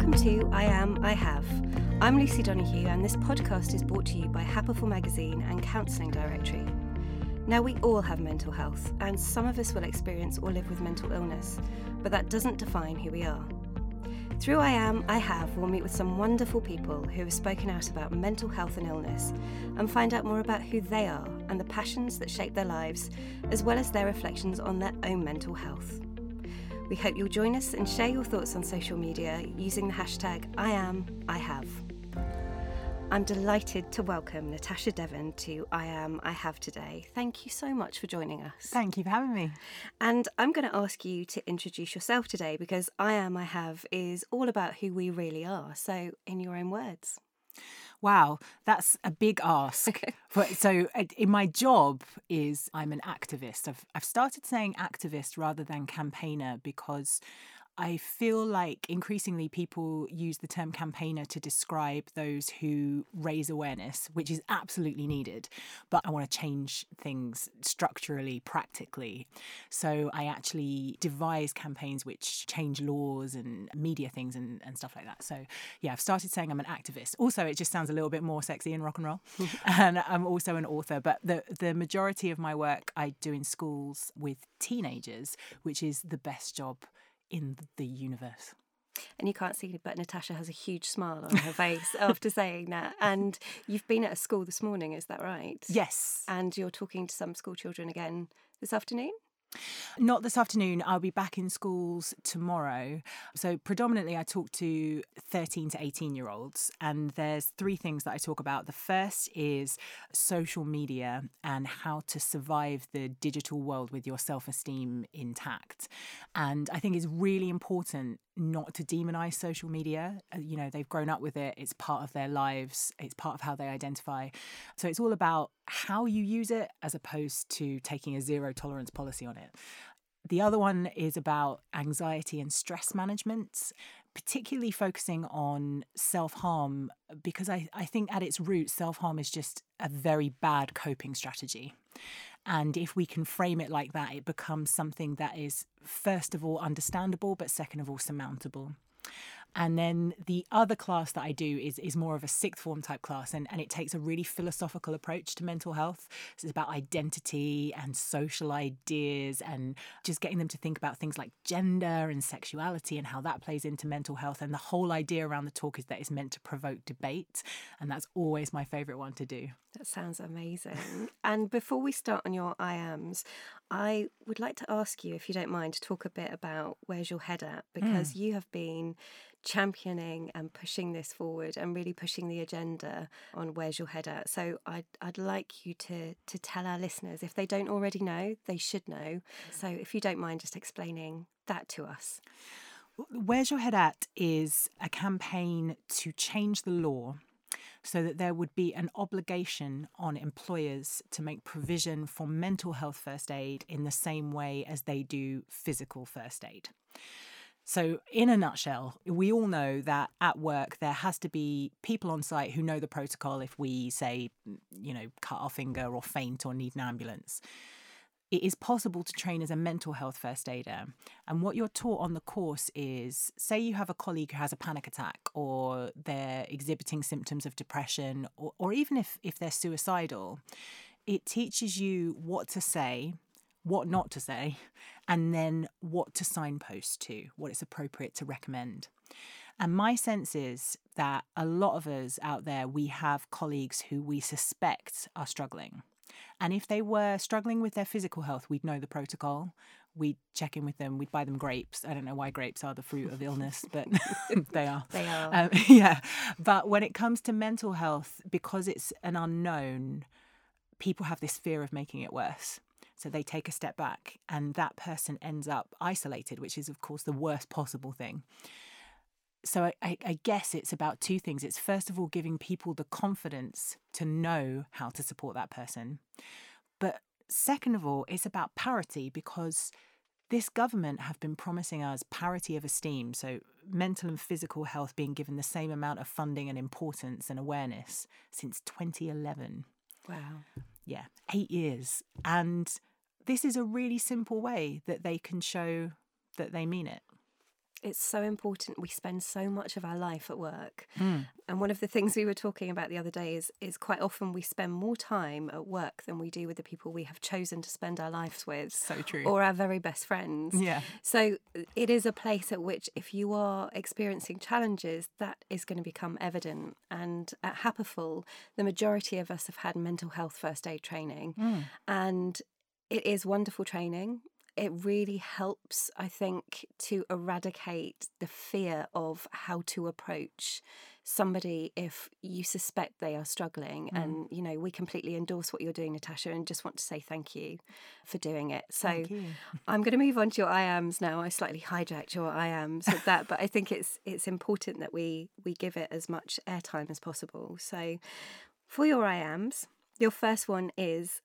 Welcome to I Am, I Have. I'm Lucy Donahue, and this podcast is brought to you by Happiful Magazine and Counselling Directory. Now, we all have mental health, and some of us will experience or live with mental illness, but that doesn't define who we are. Through I Am, I Have, we'll meet with some wonderful people who have spoken out about mental health and illness and find out more about who they are and the passions that shape their lives, as well as their reflections on their own mental health. We hope you'll join us and share your thoughts on social media using the hashtag I Am, I Have. I'm delighted to welcome Natasha Devon to I Am, I Have today. Thank you so much for joining us. Thank you for having me. And I'm going to ask you to introduce yourself today because I Am, I Have is all about who we really are. So, in your own words. Wow, that's a big ask. so, in my job is I'm an activist. I've I've started saying activist rather than campaigner because I feel like increasingly people use the term campaigner to describe those who raise awareness, which is absolutely needed. But I want to change things structurally, practically. So I actually devise campaigns which change laws and media things and, and stuff like that. So yeah, I've started saying I'm an activist. Also, it just sounds a little bit more sexy in rock and roll. and I'm also an author, but the, the majority of my work I do in schools with teenagers, which is the best job in the universe. And you can't see, it, but Natasha has a huge smile on her face after saying that. And you've been at a school this morning, is that right? Yes. And you're talking to some school children again this afternoon? Not this afternoon. I'll be back in schools tomorrow. So, predominantly, I talk to 13 to 18 year olds, and there's three things that I talk about. The first is social media and how to survive the digital world with your self esteem intact. And I think it's really important not to demonize social media. Uh, you know, they've grown up with it, it's part of their lives, it's part of how they identify. So it's all about how you use it as opposed to taking a zero tolerance policy on it. The other one is about anxiety and stress management, particularly focusing on self harm, because I, I think at its root, self harm is just a very bad coping strategy. And if we can frame it like that, it becomes something that is, first of all, understandable, but second of all, surmountable. And then the other class that I do is is more of a sixth form type class, and, and it takes a really philosophical approach to mental health. So it's about identity and social ideas, and just getting them to think about things like gender and sexuality and how that plays into mental health. And the whole idea around the talk is that it's meant to provoke debate, and that's always my favourite one to do. That sounds amazing. and before we start on your IAMs, I would like to ask you, if you don't mind, to talk a bit about where's your head at because mm. you have been championing and pushing this forward and really pushing the agenda on where's your head at. So I'd, I'd like you to, to tell our listeners, if they don't already know, they should know. So if you don't mind just explaining that to us. Where's Your Head At is a campaign to change the law so that there would be an obligation on employers to make provision for mental health first aid in the same way as they do physical first aid. So, in a nutshell, we all know that at work there has to be people on site who know the protocol if we say, mm, you know, cut our finger or faint or need an ambulance it is possible to train as a mental health first aider. And what you're taught on the course is say you have a colleague who has a panic attack or they're exhibiting symptoms of depression or, or even if, if they're suicidal, it teaches you what to say, what not to say, and then what to signpost to, what it's appropriate to recommend. And my sense is that a lot of us out there, we have colleagues who we suspect are struggling. And if they were struggling with their physical health, we'd know the protocol. We'd check in with them. We'd buy them grapes. I don't know why grapes are the fruit of illness, but they are. They are. Um, yeah. But when it comes to mental health, because it's an unknown, people have this fear of making it worse. So they take a step back, and that person ends up isolated, which is, of course, the worst possible thing so I, I, guess it's about two things. It's first of all giving people the confidence to know how to support that person. But second of all, it's about parity because this government have been promising us parity of esteem, so mental and physical health being given the same amount of funding and importance and awareness since 2011. Wow. Yeah, eight years. And this is a really simple way that they can show that they mean it. It's so important. We spend so much of our life at work. Mm. And one of the things we were talking about the other day is, is quite often we spend more time at work than we do with the people we have chosen to spend our lives with. So true. Or our very best friends. Yeah. So it is a place at which, if you are experiencing challenges, that is going to become evident. And at Happiful, the majority of us have had mental health first aid training. Mm. And it is wonderful training it really helps, I think, to eradicate the fear of how to approach somebody if you suspect they are struggling. Mm. And, you know, we completely endorse what you're doing, Natasha, and just want to say thank you for doing it. So I'm going to move on to your I ams now. I slightly hijacked your I ams with that, but I think it's it's important that we we give it as much airtime as possible. So for your I ams, your first one is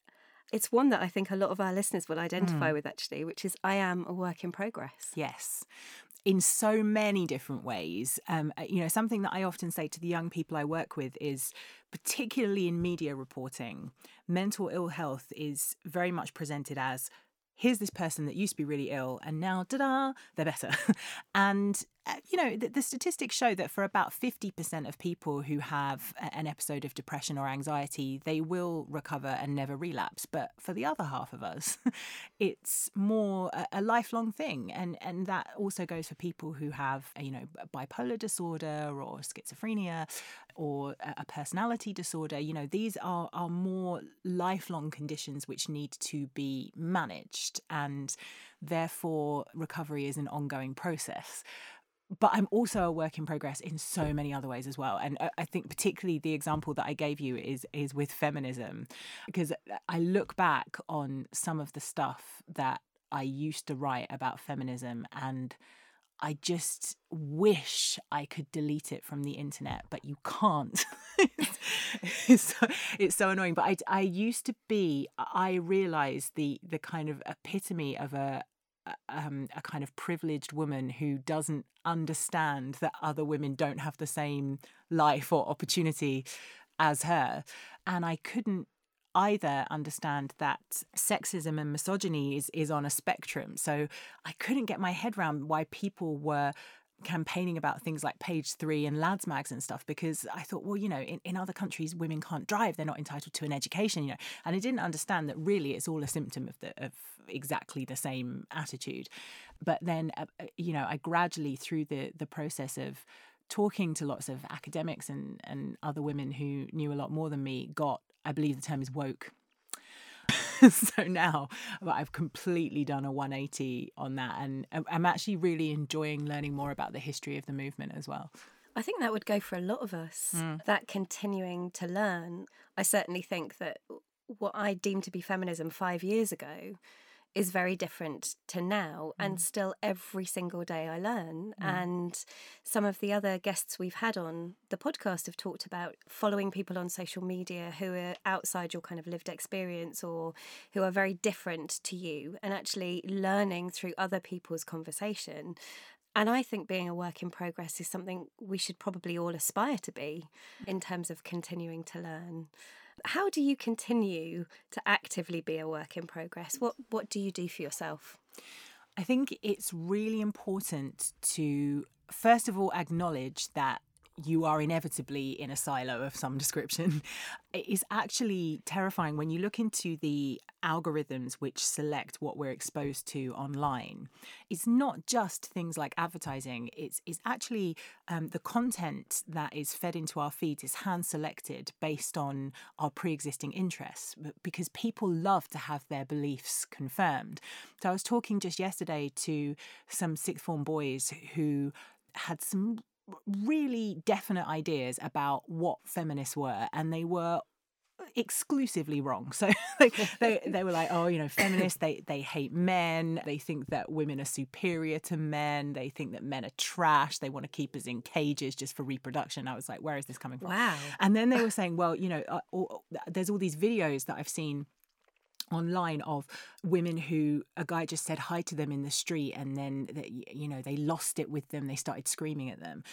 it's one that I think a lot of our listeners will identify Mm. with actually, which is I am a work in progress. Yes. In so many different ways. Um, uh, you know, something that I often say to the young people I work with is, particularly in media reporting, mental ill health is very much presented as here's this person that used to be really ill and now da-da they're better and Uh, you know the, the, statistics show that for about 50% of people who have a, an episode of depression or anxiety they will recover and never relapse. But for the other half of us it's more a, a lifelong thing. And and that also goes for people who have you know bipolar disorder or schizophrenia or a personality disorder. You know these are are more lifelong conditions which need to be managed and therefore recovery is an ongoing process but I'm also a work in progress in so many other ways as well. And uh, I think particularly the example that I gave you is is with feminism, because I look back on some of the stuff that I used to write about feminism and I just wish I could delete it from the internet, but you can't. it's, so, it's so annoying. But I, I used to be, I realized the the kind of epitome of a um, a kind of privileged woman who doesn't understand that other women don't have the same life or opportunity as her. And I couldn't either understand that sexism and misogyny is, is on a spectrum. So I couldn't get my head around why people were campaigning about things like page three and lads mags and stuff because I thought, well, you know, in, in other countries women can't drive, they're not entitled to an education, you know. And I didn't understand that really it's all a symptom of the of exactly the same attitude. But then uh, you know, I gradually through the the process of talking to lots of academics and and other women who knew a lot more than me got I believe the term is woke so now I've completely done a 180 on that, and I'm actually really enjoying learning more about the history of the movement as well. I think that would go for a lot of us, mm. that continuing to learn. I certainly think that what I deemed to be feminism five years ago is very different to now mm. and still every single day I learn mm. and some of the other guests we've had on the podcast have talked about following people on social media who are outside your kind of lived experience or who are very different to you and actually learning through other people's conversation and I think being a work in progress is something we should probably all aspire to be in terms of continuing to learn. How do you continue to actively be a work in progress? What what do you do for yourself? I think it's really important to first of all acknowledge that you are inevitably in a silo of some description. It is actually terrifying when you look into the algorithms which select what we're exposed to online. It's not just things like advertising, it's, it's actually um, the content that is fed into our feeds is hand selected based on our pre existing interests because people love to have their beliefs confirmed. So I was talking just yesterday to some sixth form boys who had some really definite ideas about what feminists were, and they were exclusively wrong. So they, they, they were like, oh, you know, feminists, they, they hate men. They think that women are superior to men. They think that men are trash. They want to keep us in cages just for reproduction. I was like, where is this coming from? Wow. And then they were saying, well, you know, uh, all, there's all these videos that I've seen online of women who a guy just said hi to them in the street and then you know they lost it with them they started screaming at them.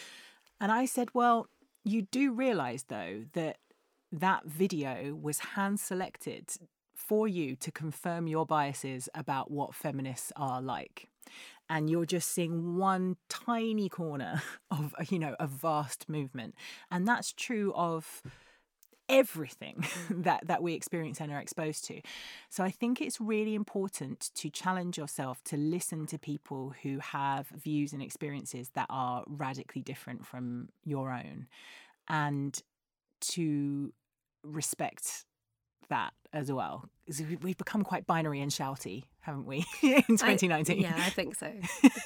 And i said well you do realize though that that video was hand selected for you to confirm your biases about what feminists are like. And you're just seeing one tiny corner of you know a vast movement. And that's true of everything that that we experience and are exposed to so i think it's really important to challenge yourself to listen to people who have views and experiences that are radically different from your own and to respect that as well. We've become quite binary and shouty, haven't we, in 2019? I, yeah, I think so.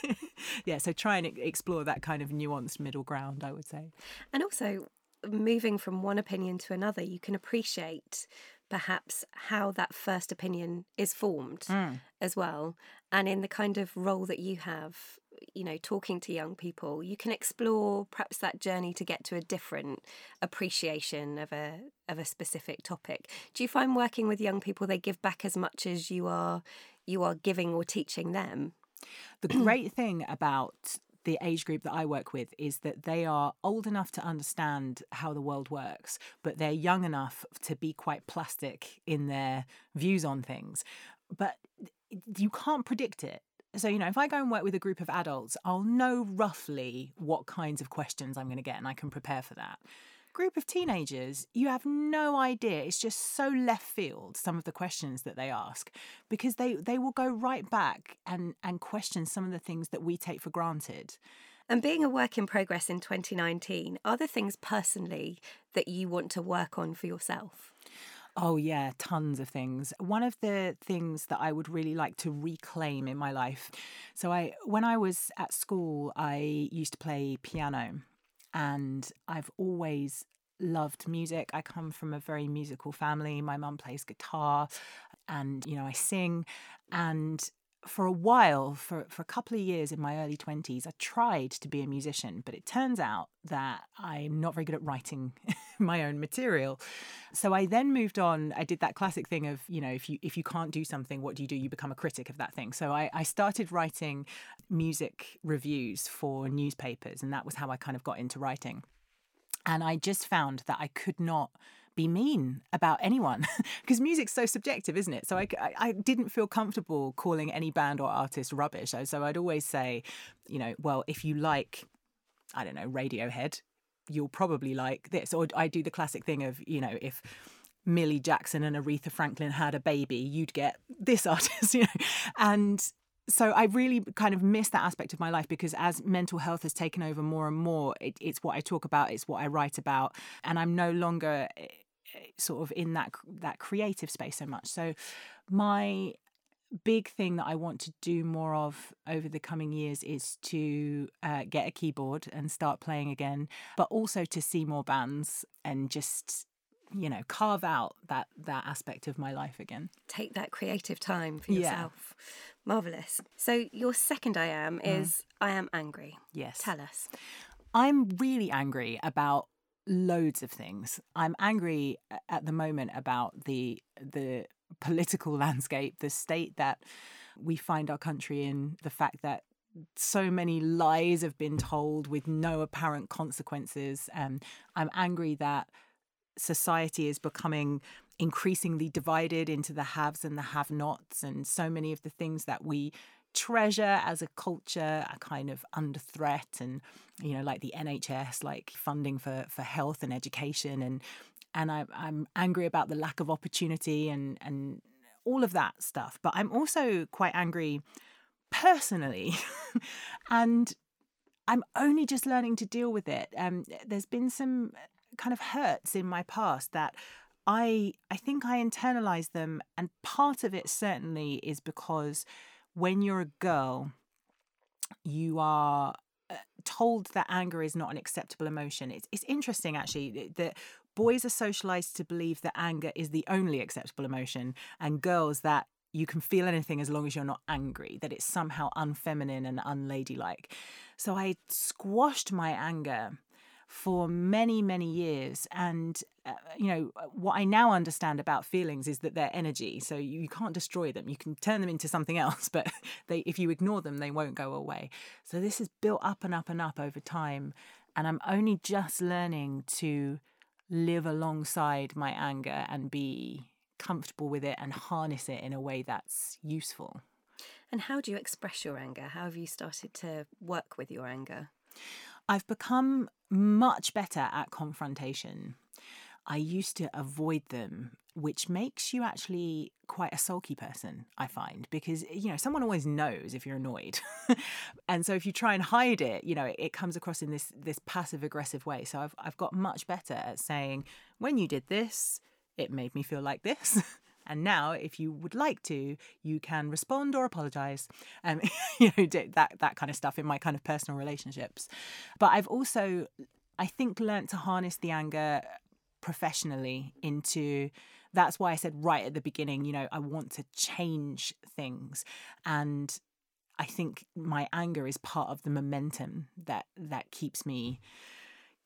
yeah, so try and explore that kind of nuanced middle ground, I would say. And also, moving from one opinion to another, you can appreciate perhaps how that first opinion is formed mm. as well. And in the kind of role that you have, you know, talking to young people, you can explore perhaps that journey to get to a different appreciation of a of a specific topic. Do you find working with young people they give back as much as you are you are giving or teaching them? The great thing about the age group that I work with is that they are old enough to understand how the world works, but they're young enough to be quite plastic in their views on things. But you can't predict it. So, you know, if I go and work with a group of adults, I'll know roughly what kinds of questions I'm going to get and I can prepare for that. Group of teenagers, you have no idea. It's just so left field, some of the questions that they ask, because they, they will go right back and, and question some of the things that we take for granted. And being a work in progress in 2019, are there things personally that you want to work on for yourself? Oh, yeah, tons of things. One of the things that I would really like to reclaim in my life. So, I, when I was at school, I used to play piano, and I've always loved music. I come from a very musical family. My mum plays guitar, and, you know, I sing. And for a while, for, for a couple of years in my early 20s, I tried to be a musician, but it turns out that I'm not very good at writing my own material. So I then moved on. I did that classic thing of, you know, if you if you can't do something, what do you do? You become a critic of that thing. So I, I started writing music reviews for newspapers, and that was how I kind of got into writing. And I just found that I could not be mean about anyone because music's so subjective, isn't it? So I, I, didn't feel comfortable calling any band or artist rubbish. So I'd always say, you know, well, if you like, I don't know, Radiohead, you'll probably like this. Or I do the classic thing of, you know, if Millie Jackson and Aretha Franklin had a baby, you'd get this artist, you know. And so I really kind of miss that aspect of my life because as mental health has taken over more and more, it, it's what I talk about, it's what I write about, and I'm no longer eh, sort of in that that creative space so much. So my big thing that I want to do more of over the coming years is to uh, get a keyboard and start playing again, but also to see more bands and just you know carve out that that aspect of my life again take that creative time for yourself yeah. marvelous so your second i am mm. is mm. i am angry yes tell us i'm really angry about loads of things. I'm angry at the moment about the the political landscape, the state that we find our country in, the fact that so many lies have been told with no apparent consequences. Um, I'm angry that society is becoming increasingly divided into the haves and the have nots, and so many of the things that we treasure as a culture are kind of under threat and you know like the NHS like funding for for health and education and and I, I'm angry about the lack of opportunity and and all of that stuff. But I'm also quite angry personally. And I'm only just learning to deal with it. Um there's been some kind of hurts in my past that I I think I internalized them and part of it certainly is because when you're a girl, you are uh, told that anger is not an acceptable emotion. It's, it's interesting actually that boys are socialized to believe that anger is the only acceptable emotion, and girls that you can feel anything as long as you're not angry, that it's somehow unfeminine and unladylike. So I squashed my anger for many, many years. And, uh, you know, what I now understand about feelings is that they're energy. So you, you can't destroy them. You can turn them into something else, but they, if you ignore them, they won't go away. So this is built up and up and up over time. And I'm only just learning to live alongside my anger and be comfortable with it and harness it in a way that's useful. And how do you express your anger? How have you started to work with your anger? I've become much better at confrontation. I used to avoid them, which makes you actually quite a sulky person, I find, because, you know, someone always knows if you're annoyed. and so if you try and hide it, you know, it comes across in this this passive aggressive way. So I've I've got much better at saying, when you did this, it made me feel like this. And now, if you would like to, you can respond or apologize. Um, you know, that that kind of stuff in my kind of personal relationships. But I've also, I think, learned to harness the anger professionally into that's why I said right at the beginning, you know, I want to change things. And I think my anger is part of the momentum that that keeps me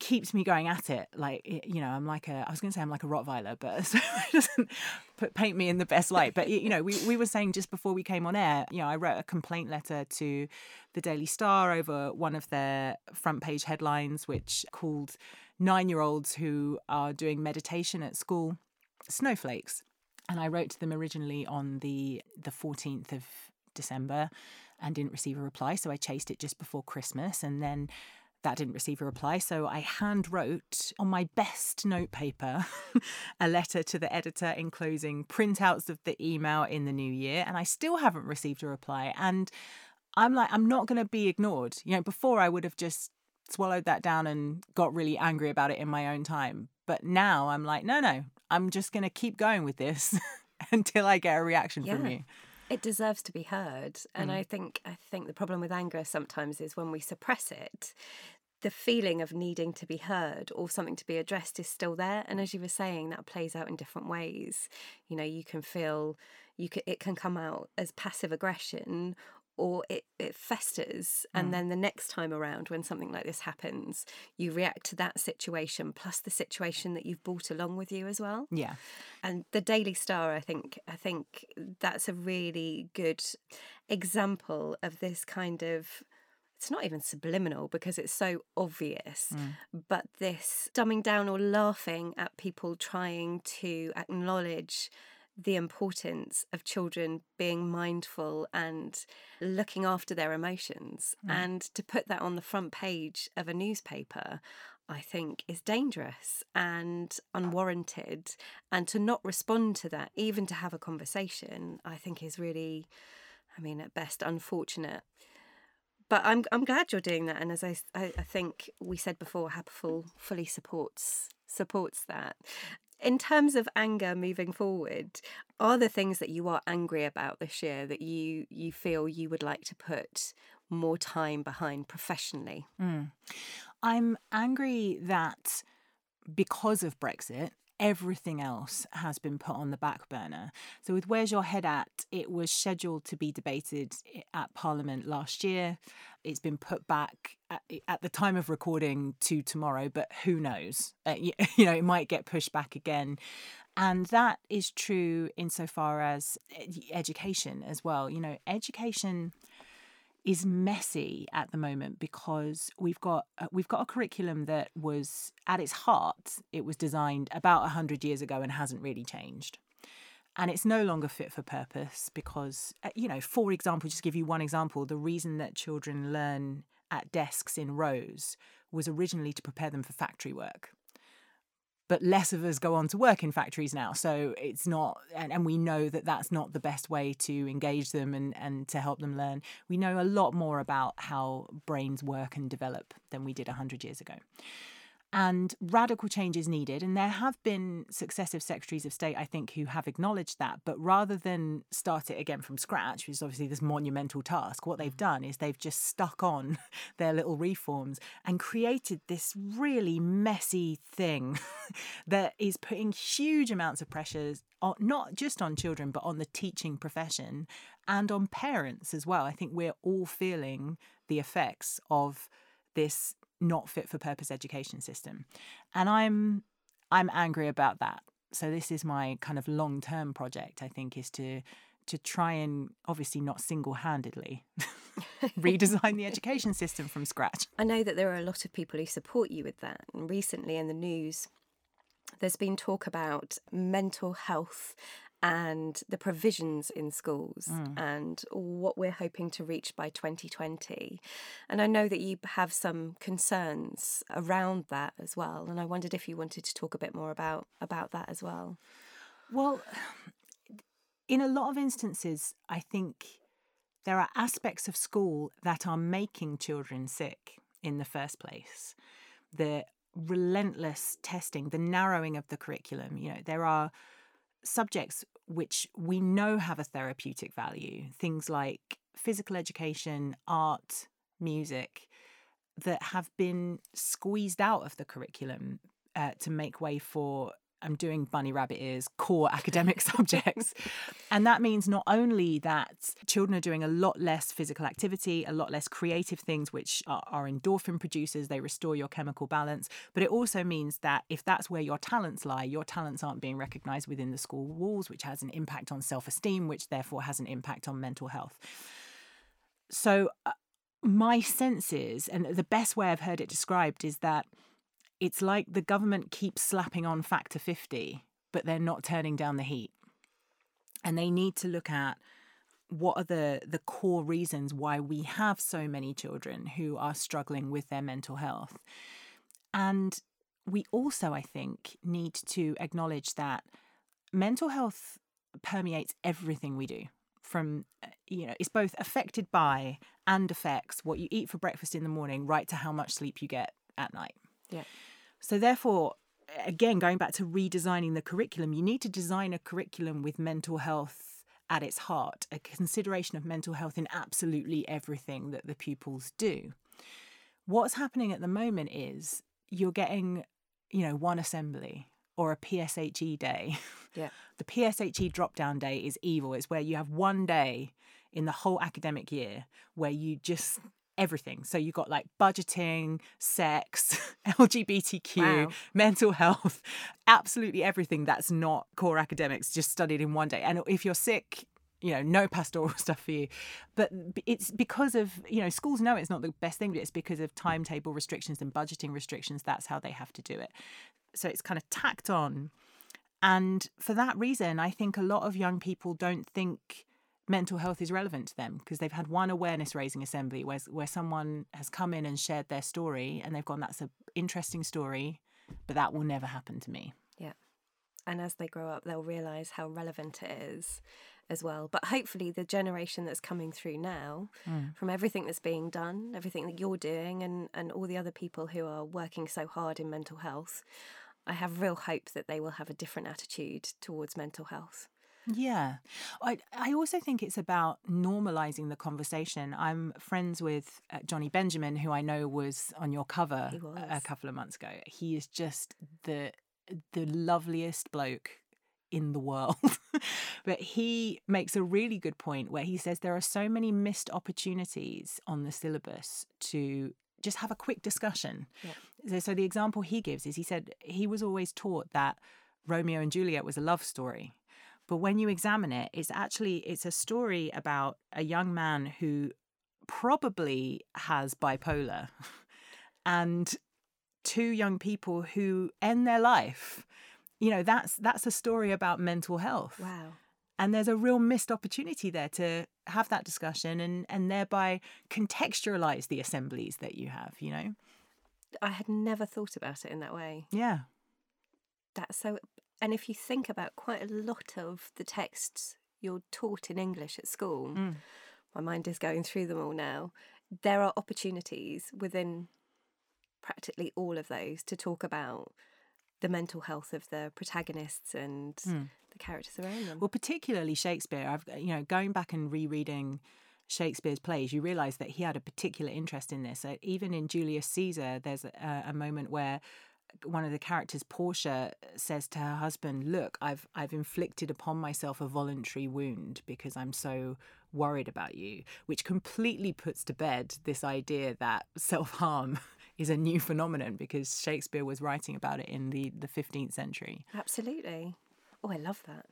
keeps me going at it. Like you know, I'm like a I was going to say I'm like a Rottweiler, but so it doesn't put, paint me in the best light. But you know, we we were saying just before we came on air, you know, I wrote a complaint letter to the Daily Star over one of their front page headlines, which called nine year olds who are doing meditation at school snowflakes. And I wrote to them originally on the the 14th of December and didn't receive a reply. So I chased it just before Christmas. And then that didn't receive a reply. So I hand wrote on my best notepaper a letter to the editor enclosing printouts of the email in the new year. And I still haven't received a reply. And I'm like, I'm not going to be ignored. You know, before I would have just swallowed that down and got really angry about it in my own time. But now I'm like, no, no, I'm just going to keep going with this until I get a reaction yeah. from you. It deserves to be heard, and mm. I think I think the problem with anger sometimes is when we suppress it, the feeling of needing to be heard or something to be addressed is still there. And as you were saying, that plays out in different ways. You know, you can feel you can it can come out as passive aggression or it, it festers and mm. then the next time around when something like this happens you react to that situation plus the situation that you've brought along with you as well yeah and the daily star i think i think that's a really good example of this kind of it's not even subliminal because it's so obvious, mm. but this dumbing down or laughing at people trying to acknowledge the importance of children being mindful and looking after their emotions. Mm. And to put that on the front page of a newspaper, I think is dangerous and unwarranted. And to not respond to that, even to have a conversation, I think is really, I mean, at best, unfortunate. But I'm I'm glad you're doing that, and as I, I, I think we said before, Happiful fully supports supports that in terms of anger moving forward, are there things that you are angry about this year that you you feel you would like to put more time behind professionally? Mm. I'm angry that because of Brexit, everything else has been put on the back burner. So, with Where's Your Head At, it was scheduled to be debated at Parliament last year. It's been put back at, at the time of recording to tomorrow, but who knows? Uh, you, you know, it might get pushed back again. And that is true insofar as education as well. You know, education is messy at the moment because we've got uh, we've got a curriculum that was at its heart it was designed about 100 years ago and hasn't really changed. And it's no longer fit for purpose because uh, you know for example just give you one example the reason that children learn at desks in rows was originally to prepare them for factory work but less of us go on to work in factories now. So it's not, and, and we know that that's not the best way to engage them and, and to help them learn. We know a lot more about how brains work and develop than we did 100 years ago and radical change is needed. And there have been successive secretaries of state, I think, who have acknowledged that. But rather than start it again from scratch, which is obviously this monumental task, what they've mm. done is they've just stuck on their little reforms and created this really messy thing that is putting huge amounts of pressures on, not just on children, but on the teaching profession and on parents as well. I think we're all feeling the effects of this not fit for purpose education system. And I'm I'm angry about that. So this is my kind of long-term project I think is to to try and obviously not single-handedly redesign the education system from scratch. I know that there are a lot of people who support you with that. And recently in the news there's been talk about mental health and the provisions in schools mm. and what we're hoping to reach by 2020. And I know that you have some concerns around that as well. And I wondered if you wanted to talk a bit more about about that as well. Well, in a lot of instances, I think there are aspects of school that are making children sick in the first place. The relentless testing, the narrowing of the curriculum. You know, there are subjects which we know have a therapeutic value, things like physical education, art, music, that have been squeezed out of the curriculum uh, to make way for I'm doing bunny rabbit ears, core academic subjects. And that means not only that children are doing a lot less physical activity, a lot less creative things, which are, are, endorphin producers, they restore your chemical balance, but it also means that if that's where your talents lie, your talents aren't being recognized within the school walls, which has an impact on self esteem, which therefore has an impact on mental health. So, uh, my sense is, and the best way I've heard it described is that it's like the government keeps slapping on factor 50, but they're not turning down the heat. And they need to look at what are the, the core reasons why we have so many children who are struggling with their mental health. And we also, I think, need to acknowledge that mental health permeates everything we do from uh, you know it's both affected by and affects what you eat for breakfast in the morning right to how much sleep you get at night yeah so, therefore, again, going back to redesigning the curriculum, you need to design a curriculum with mental health at its heart, a consideration of mental health in absolutely everything that the pupils do. What's happening at the moment is you're getting, you know, one assembly or a PSHE day. Yeah. the PSHE drop down day is evil. It's where you have one day in the whole academic year where you just everything. So you've got like budgeting, sex, LGBTQ, wow. mental health, absolutely everything that's not core academics just studied in one day. And if you're sick, you know, no pastoral stuff for you. But it's because of, you know, schools know it's not the best thing, but it's because of timetable restrictions and budgeting restrictions. That's how they have to do it. So it's kind of tacked on. And for that reason, I think a lot of young people don't think mental health is relevant to them because they've had one awareness raising assembly where, where someone has come in and shared their story and they've gone, that's an interesting story, but that will never happen to me. Yeah. And as they grow up, they'll realise how relevant it is as well. But hopefully, the generation that's coming through now, mm. from everything that's being done, everything that you're doing, and, and all the other people who are working so hard in mental health, I have real hope that they will have a different attitude towards mental health. Yeah. I, I also think it's about normalizing the conversation. I'm friends with uh, Jonny Benjamin, who I know was on your cover a couple of months ago. He is just the the loveliest bloke in the world. but he makes a really good point where he says there are so many missed opportunities on the syllabus to just have a quick discussion. Yeah. So the example he gives is he said he was always taught that Romeo and Juliet was a love story but when you examine it, it's actually it's a story about a young man who probably has bipolar and two young people who end their life. You know, that's that's a story about mental health. Wow. And there's a real missed opportunity there to have that discussion and and thereby contextualize the assemblies that you have, you know. I had never thought about it in that way. Yeah. That's so and if you think about quite a lot of the texts you're taught in English at school, mm. my mind is going through them all now. There are opportunities within practically all of those to talk about the mental health of the protagonists and mm. the characters around them. Well, particularly Shakespeare. I've you know going back and rereading Shakespeare's plays, you realise that he had a particular interest in this. even in Julius Caesar, there's a, a moment where one of the characters, Portia, says to her husband, "Look, I've I've inflicted upon myself a voluntary wound because I'm so worried about you," which completely puts to bed this idea that self harm is a new phenomenon because Shakespeare was writing about it in the the 15th century. Absolutely. Oh, I love that.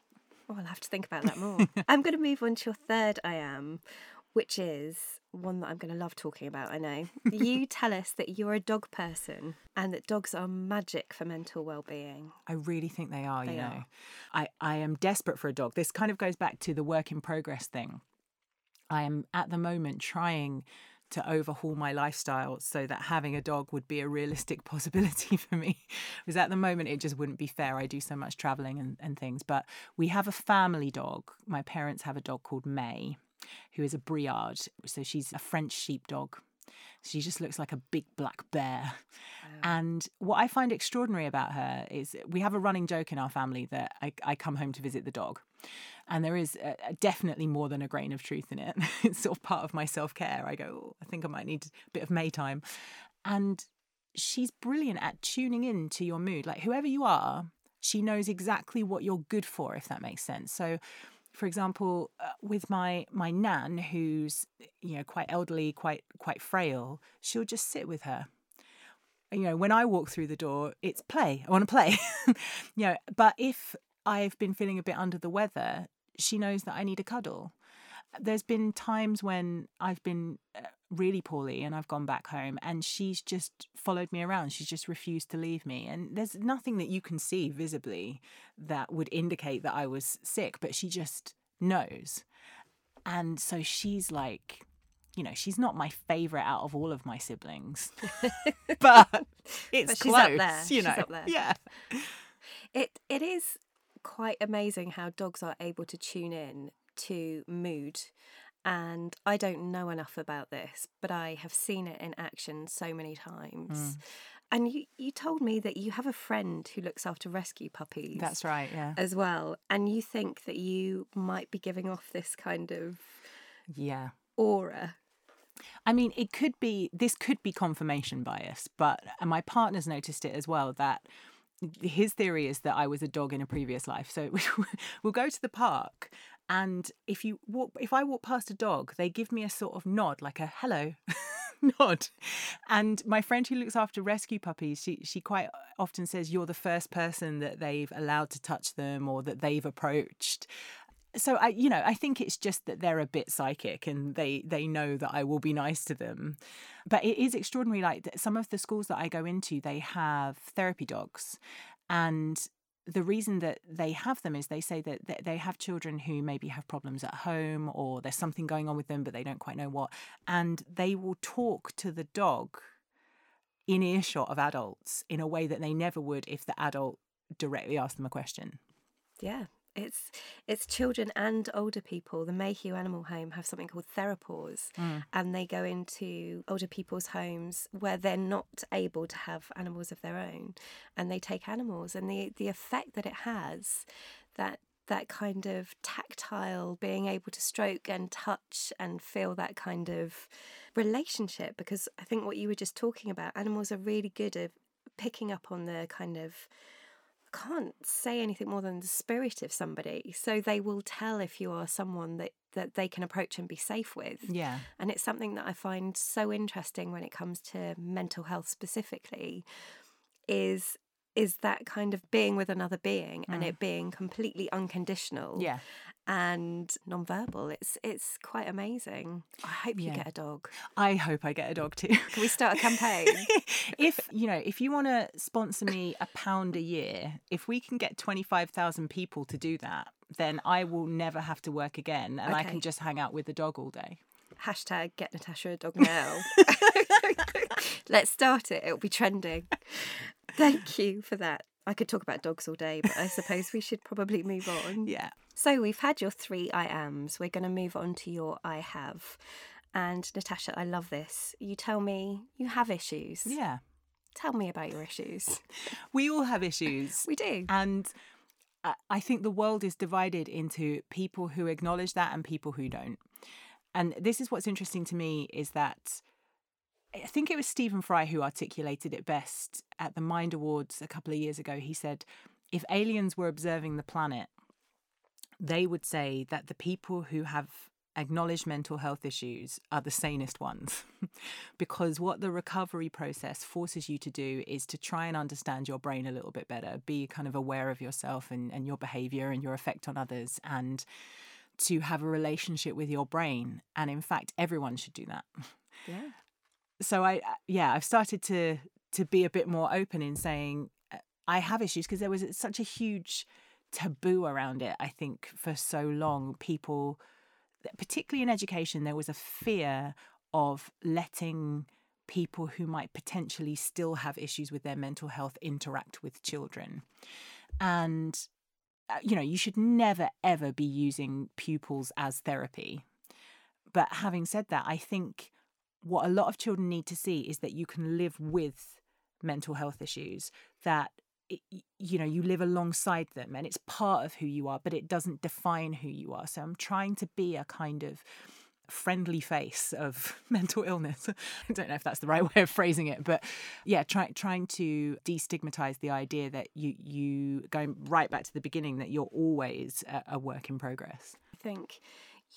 Oh, I'll have to think about that more. I'm going to move on to your third I am, which is one that I'm going to love talking about, I know. you tell us that you're a dog person and that dogs are magic for mental well-being. I really think they are, They you know. are. I, I am desperate for a dog. This kind of goes back to the work in progress thing. I am at the moment trying to overhaul my lifestyle so that having a dog would be a realistic possibility for me. Because at the moment, it just wouldn't be fair. I do so much traveling and, and things. But we have a family dog. My parents have a dog called May, who is a Briard. So she's a French sheepdog. She just looks like a big black bear. And what I find extraordinary about her is we have a running joke in our family that I, I come home to visit the dog. And there is uh definitely more than a grain of truth in it. it's sort of part of my self care. I go, oh, I think I might need a bit of May time. And she's brilliant at tuning in to your mood. Like, whoever you are, she knows exactly what you're good for, if that makes sense. So, for example, uh, with my my nan, who's you know quite elderly, quite quite frail, she'll just sit with her. You know, when I walk through the door, it's play. I want to play. you know, but if I've been feeling a bit under the weather, she knows that I need a cuddle. There's been times when I've been uh, really poorly and I've gone back home and she's just followed me around. She's just refused to leave me. And there's nothing that you can see visibly that would indicate that I was sick, but she just knows. And so she's like, you know, she's not my favorite out of all of my siblings, but it's But she's close, up there. you She's know. up there. Yeah. It it is quite amazing how dogs are able to tune in to mood. And I don't know enough about this, but I have seen it in action so many times. Mm. And you, you told me that you have a friend who looks after rescue puppies That's right. Yeah. as well. And you think that you might be giving off this kind of Yeah. aura. I mean, it could be, this could be confirmation bias, but and my partner's noticed it as well that his theory is that I was a dog in a previous life. So we'll go to the park. And if you walk, if I walk past a dog, they give me a sort of nod, like a hello nod. And my friend who looks after rescue puppies, she she quite often says you're the first person that they've allowed to touch them or that they've approached so I, you know, I think it's just that they're a bit psychic and they they know that I will be nice to them. But it is extraordinary. Like some of the schools that I go into, they have therapy dogs, and the reason that they have them is they say that they have children who maybe have problems at home or there's something going on with them, but they don't quite know what, and they will talk to the dog in earshot of adults in a way that they never would if the adult directly asked them a question. Yeah. It's it's children and older people. The Mayhew Animal Home have something called Therapaws, mm. and they go into older people's homes where they're not able to have animals of their own, and they take animals, and the the effect that it has, that that kind of tactile, being able to stroke and touch and feel that kind of relationship. Because I think what you were just talking about, animals are really good at picking up on the kind of can't say anything more than the spirit of somebody. So they will tell if you are someone that, that they can approach and be safe with. Yeah. And it's something that I find so interesting when it comes to mental health specifically is is that kind of being with another being and mm. it being completely unconditional Yeah. And nonverbal. It's it's quite amazing. I hope you Yeah. get a dog. I hope I get a dog too. Can we start a campaign? if you know, if you want to sponsor me a pound a year, if we can get twenty five thousand people to do that, then I will never have to work again, and I can just hang out with the dog all day. Hashtag get Natasha a dog now. Let's start it. It'll be trending. Thank you for that. I could talk about dogs all day, but I suppose we should probably move on. Yeah. So we've had your three I ams. We're going to move on to your I have. And Natasha, I love this. You tell me you have issues. Yeah. Tell me about your issues. We all have issues. We do. And I- I think the world is divided into people who acknowledge that and people who don't. And this is what's interesting to me is that I think it was Stephen Fry who articulated it best at the Mind Awards a couple of years ago. He said, if aliens were observing the planet, they would say that the people who have acknowledged mental health issues are the sanest ones. because what the recovery process forces you to do is to try and understand your brain a little bit better, be kind of aware of yourself and, and your behavior and your effect on others, and to have a relationship with your brain. And in fact, everyone should do that. Yeah. So I, uh, yeah, I've started to to be a bit more open in saying uh, I have issues because there was such a huge taboo around it. I think for so long, people, particularly in education, there was a fear of letting people who might potentially still have issues with their mental health interact with children. And, uh, you know, you should never, ever be using pupils as therapy. But having said that, I think what a lot of children need to see is that you can live with mental health issues, that you know you live alongside them and it's part of who you are but it doesn't define who you are so i'm trying to be a kind of friendly face of mental illness. I don't know if that's the right way of phrasing it, but yeah, try, trying to destigmatize the idea that you you going right back to the beginning that you're always a, a work in progress. I think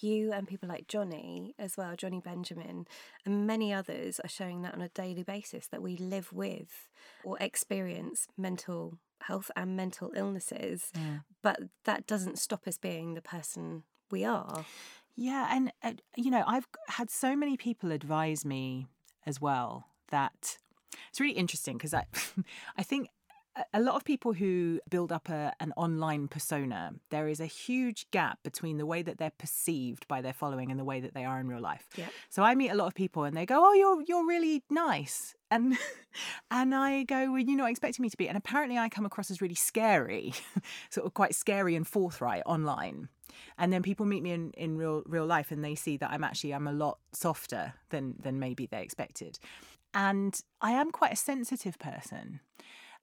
you and people like Jonny as well, Jonny Benjamin, and many others are showing that on a daily basis that we live with or experience mental health and mental illnesses, yeah. but that doesn't stop us being the person we are. Yeah, and uh, you know, I've had so many people advise me as well that it's really interesting because I, I think a lot of people who build up a, an online persona, there is a huge gap between the way that they're perceived by their following and the way that they are in real life. Yeah. So I meet a lot of people and they go, "Oh, you're you're really nice," and and I go, "Well, you're not expecting me to be." And apparently, I come across as really scary, sort of quite scary and forthright online. And then people meet me in, in real real life and they see that I'm actually I'm a lot softer than than maybe they expected. And I am quite a sensitive person.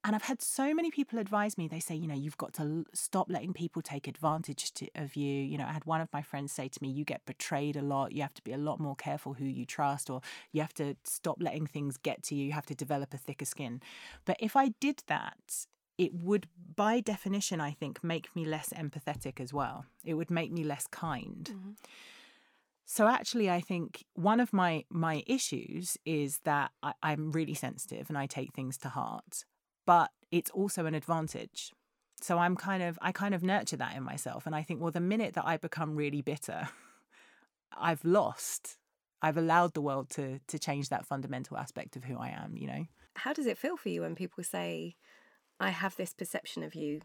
And I've had so many people advise me, they say, you know, you've got to stop letting people take advantage to, of you. You know, I had one of my friends say to me, you get betrayed a lot. You have to be a lot more careful who you trust, or you have to stop letting things get to you. You have to develop a thicker skin. But if I did that, it would, by definition, I think, make me less empathetic as well. It would make me less kind. Mm-hmm. So actually, I think one of my my issues is that I, I'm really sensitive and I take things to heart but it's also an advantage. So I'm kind of I kind of nurture that in myself and I think well the minute that I become really bitter I've lost I've allowed the world to to change that fundamental aspect of who I am, you know. How does it feel for you when people say I have this perception of you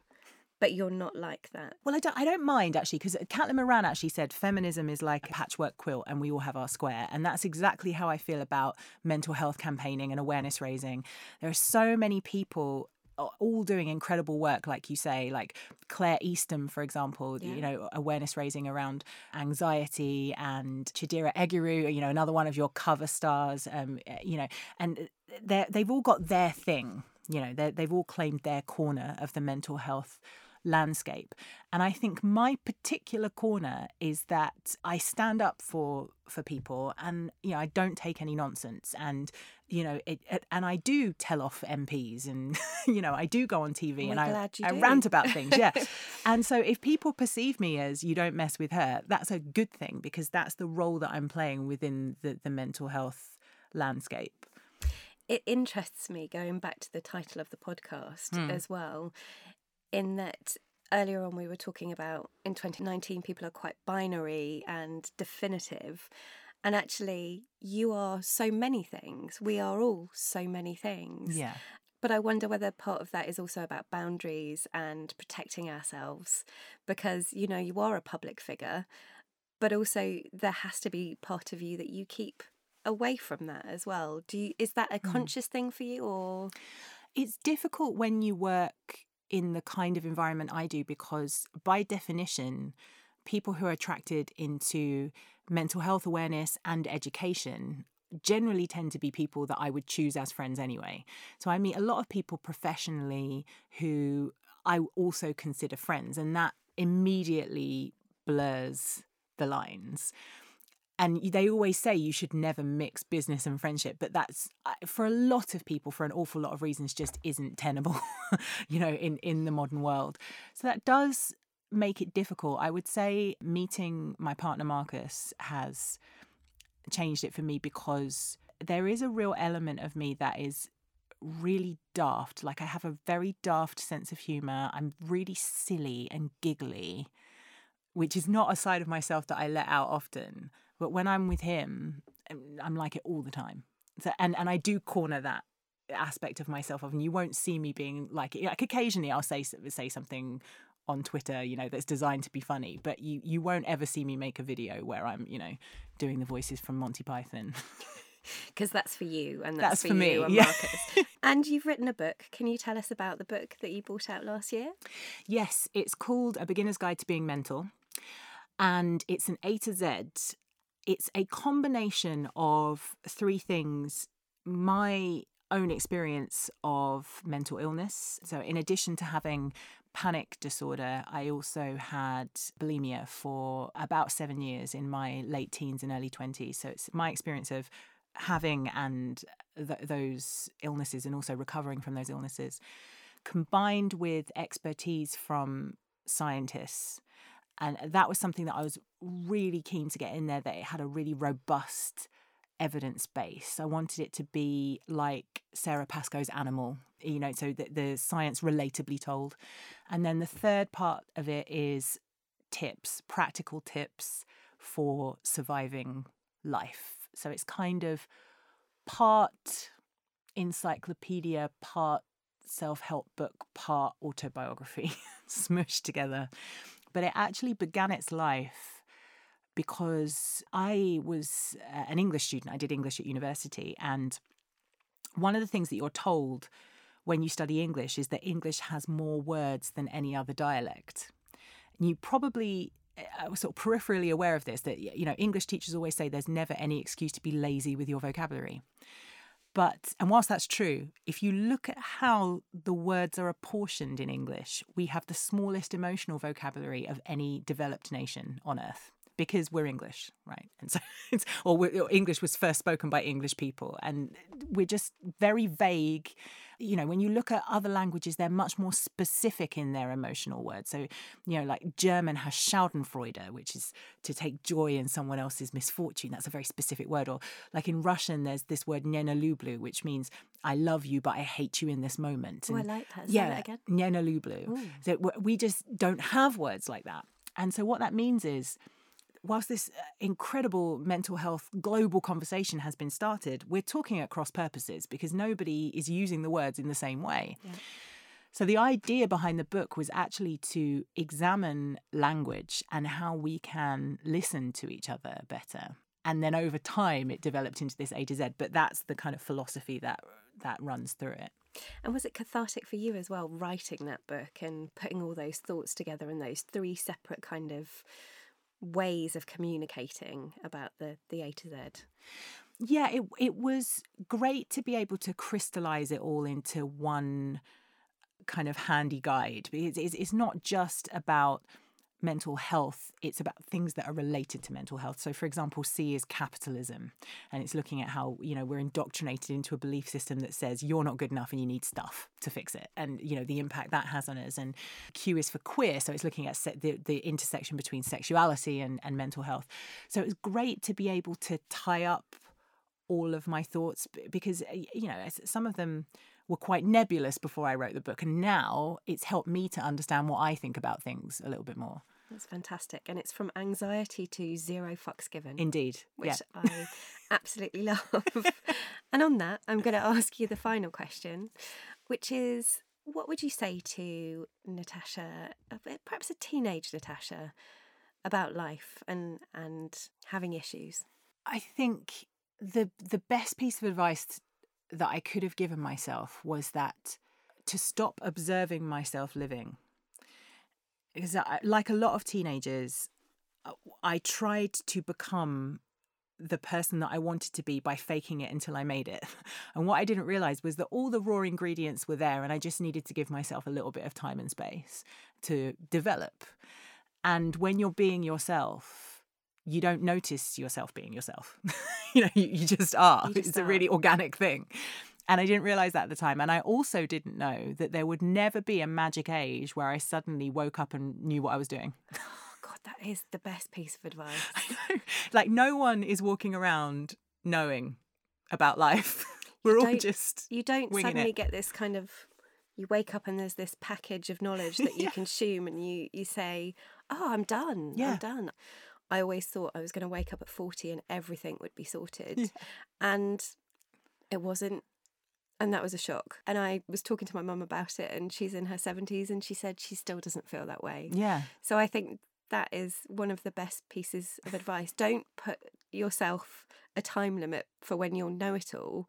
but you're not like that. Well, I don't. I don't mind actually because Caitlin Moran actually said feminism is like a patchwork quilt, and we all have our square, and that's exactly how I feel about mental health campaigning and awareness raising. There are so many people all doing incredible work, like you say, like Claire Eastham, for example, yeah. you know, awareness raising around anxiety and Chidera Eggerue, you know, another one of your cover stars, um, eh, you know, and they've all got their thing, you know, they've all claimed their corner of the mental health landscape. And I think my particular corner is that I stand up for for people and you know I don't take any nonsense. And you know it, it and I do tell off MPs and you know I do go on TV We're and I, I rant about things yeah. And so if people perceive me as you don't mess with her that's a good thing because that's the role that I'm playing within the, the mental health landscape. It interests me going back to the title of the podcast mm. as well in that earlier on we were talking about in 2019 people are quite binary and definitive. And actually you are so many things. We are all so many things. Yeah. But I wonder whether part of that is also about boundaries and protecting ourselves because you know you are a public figure but also there has to be part of you that you keep away from that as well. Do you is that a hmm. conscious mm. thing for you or? It's difficult when you work in the kind of environment I do because, by definition, people who are attracted into mental health awareness and education generally tend to be people that I would choose as friends anyway. So I meet a lot of people professionally who I also consider friends, and that immediately blurs the lines and they always say you should never mix business and friendship but that's uh, for a lot of people for an awful lot of reasons just isn't tenable you know in in the modern world. So that does make it difficult. I would say meeting my partner marcus has changed it for me because there is a real element of me that is really daft. Like i have a very daft sense of humor. I'm really silly and giggly which is not a side of myself that I let out often. But when I'm with him, um, I'm like it all the time. So, and and I do corner that aspect of myself often. You won't see me being like it. like occasionally I'll say say something on Twitter, you know, that's designed to be funny, but you you won't ever see me make a video where I'm, you know, doing the voices from Monty Python. Because that's for you, and that's, That's for, for me, you and yeah. Marcus. and you've written a book. Can you tell us about the book that you brought out last year? Yes, it's called A Beginner's Guide to Being Mental, and it's an A to Z. It's a combination of three things. My own experience of mental illness. So, in addition to having panic disorder, I also had bulimia for about seven years in my late teens and early 20s. So, it's my experience of having and th- those illnesses and also recovering from those illnesses combined with expertise from scientists and that was something that I was really keen to get in there that it had a really robust evidence base. I wanted it to be like Sara Pascoe's Animal, you know, so the, the science relatably told. And then the third part of it is tips, practical tips for surviving life. So it's kind of part encyclopedia, part self help book, part autobiography smushed together. But it actually began its life because I was uh, an English student. I did English at university. And one of the things that you're told when you study English is that English has more words than any other dialect. And you probably I was sort of peripherally aware of this that you know English teachers always say there's never any excuse to be lazy with your vocabulary. But and whilst that's true, if you look at how the words are apportioned in English, we have the smallest emotional vocabulary of any developed nation on earth because we're English, right? And so, it's, or, or English was first spoken by English people, and we're just very vague. You know, when you look at other languages, they're much more specific in their emotional words. So, you know, like German has Schadenfreude, which is to take joy in someone else's misfortune. That's a very specific word. Or like in Russian, there's this word "nyenalublu," which means I love you, but I hate you in this moment. Oh, I like that. Say yeah, that again. So we just don't have words like that. And so what that means is whilst this uh, incredible mental health global conversation has been started, we're talking at cross purposes because nobody is using the words in the same way. Yeah. So the idea behind the book was actually to examine language and how we can listen to each other better. And then over time it developed into this A to Z, but that's the kind of philosophy that that runs through it. And was it cathartic for you as well, writing that book and putting all those thoughts together in those three separate kind of ways of communicating about the, the A to Z? yeah it it was great to be able to crystallize it all into one kind of handy guide it's, it's not just about mental health it's about things that are related to mental health. So for example c is capitalism and it's looking at how you know we're indoctrinated into a belief system that says you're not good enough and you need stuff to fix it. And you know the impact that has on us. And q is for queer so it's looking at se- the, the intersection between sexuality and, and mental health. So it was great to be able to tie up all of my thoughts because uh, you know some of them were quite nebulous before I wrote the book and now it's helped me to understand what I think about things a little bit more That's fantastic. And it's from anxiety to zero fucks given. indeed which yeah I absolutely love. and on that, I'm going to ask you the final question, which is what would you say to Natasha, perhaps a teenage Natasha, about life and, and having issues? I think the the best piece of advice that I could have given myself was that to stop observing myself living. Because I, like a lot of teenagers, uh, I tried to become the person that I wanted to be by faking it until I made it. And what I didn't realize was that all the raw ingredients were there and I just needed to give myself a little bit of time and space to develop. And when you're being yourself, you don't notice yourself being yourself. you know, you, you just are. You just it's a really organic thing. And I didn't realize that at the time. And I also didn't know that there would never be a magic age where I suddenly woke up and knew what I was doing. Oh, God, that is the best piece of advice. I know. like, no one is walking around knowing about life. We're all just. You don't suddenly it. get this kind of you wake up and there's this package of knowledge that you consume and you you say oh, I'm done. Yeah. I'm done. I always thought I was going to wake up at 40 and everything would be sorted. Yeah. And it wasn't. And that was a shock. And I was talking to my mum about it, and she's in her 70s, and she said she still doesn't feel that way. Yeah. So I think that is one of the best pieces of advice. Don't put yourself a time limit for when you'll know it all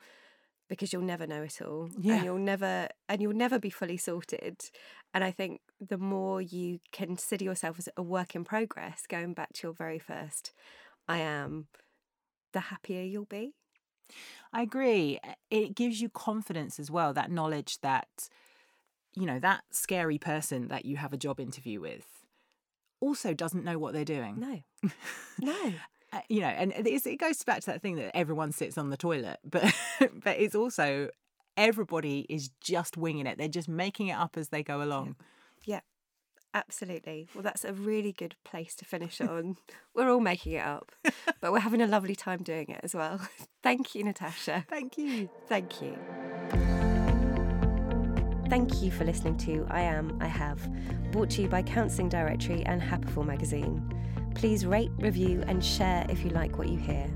because you'll never know it all Yeah. and you'll never and you'll never be fully sorted. And I think the more you consider yourself as a work in progress, going back to your very first I am, the happier you'll be. I agree. It gives you confidence as well, that knowledge that, you know, that scary person that you have a job interview with also doesn't know what they're doing. No. No. Uh, you know, and it goes back to that thing that everyone sits on the toilet, but but it's also everybody is just winging it. They're just making it up as they go along. Yeah, absolutely. Well, that's a really good place to finish on. we're all making it up, but we're having a lovely time doing it as well. Thank you, Natasha. Thank you. Thank you. Thank you for listening to I Am, I Have, brought to you by Counselling Directory and Happiful magazine. Please rate, review, and share if you like what you hear.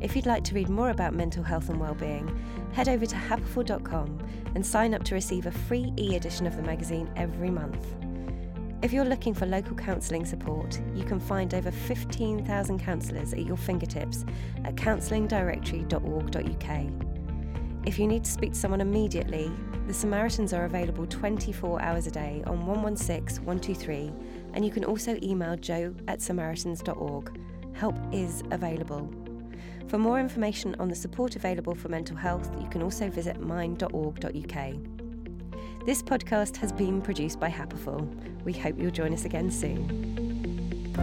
If you'd like to read more about mental health and well-being, head over to happiful.com and sign up to receive a free e edition of the magazine every month. If you're looking for local counselling support, you can find over 15,000 counsellors at your fingertips at counsellingdirectory.org.uk. If you need to speak to someone immediately, the Samaritans are available 24 hours a day on 116 123, and you can also email jo at samaritans.org. Help is available. For more information on the support available for mental health, you can also visit mind.org.uk. This podcast has been produced by Happiful. We hope you'll join us again soon.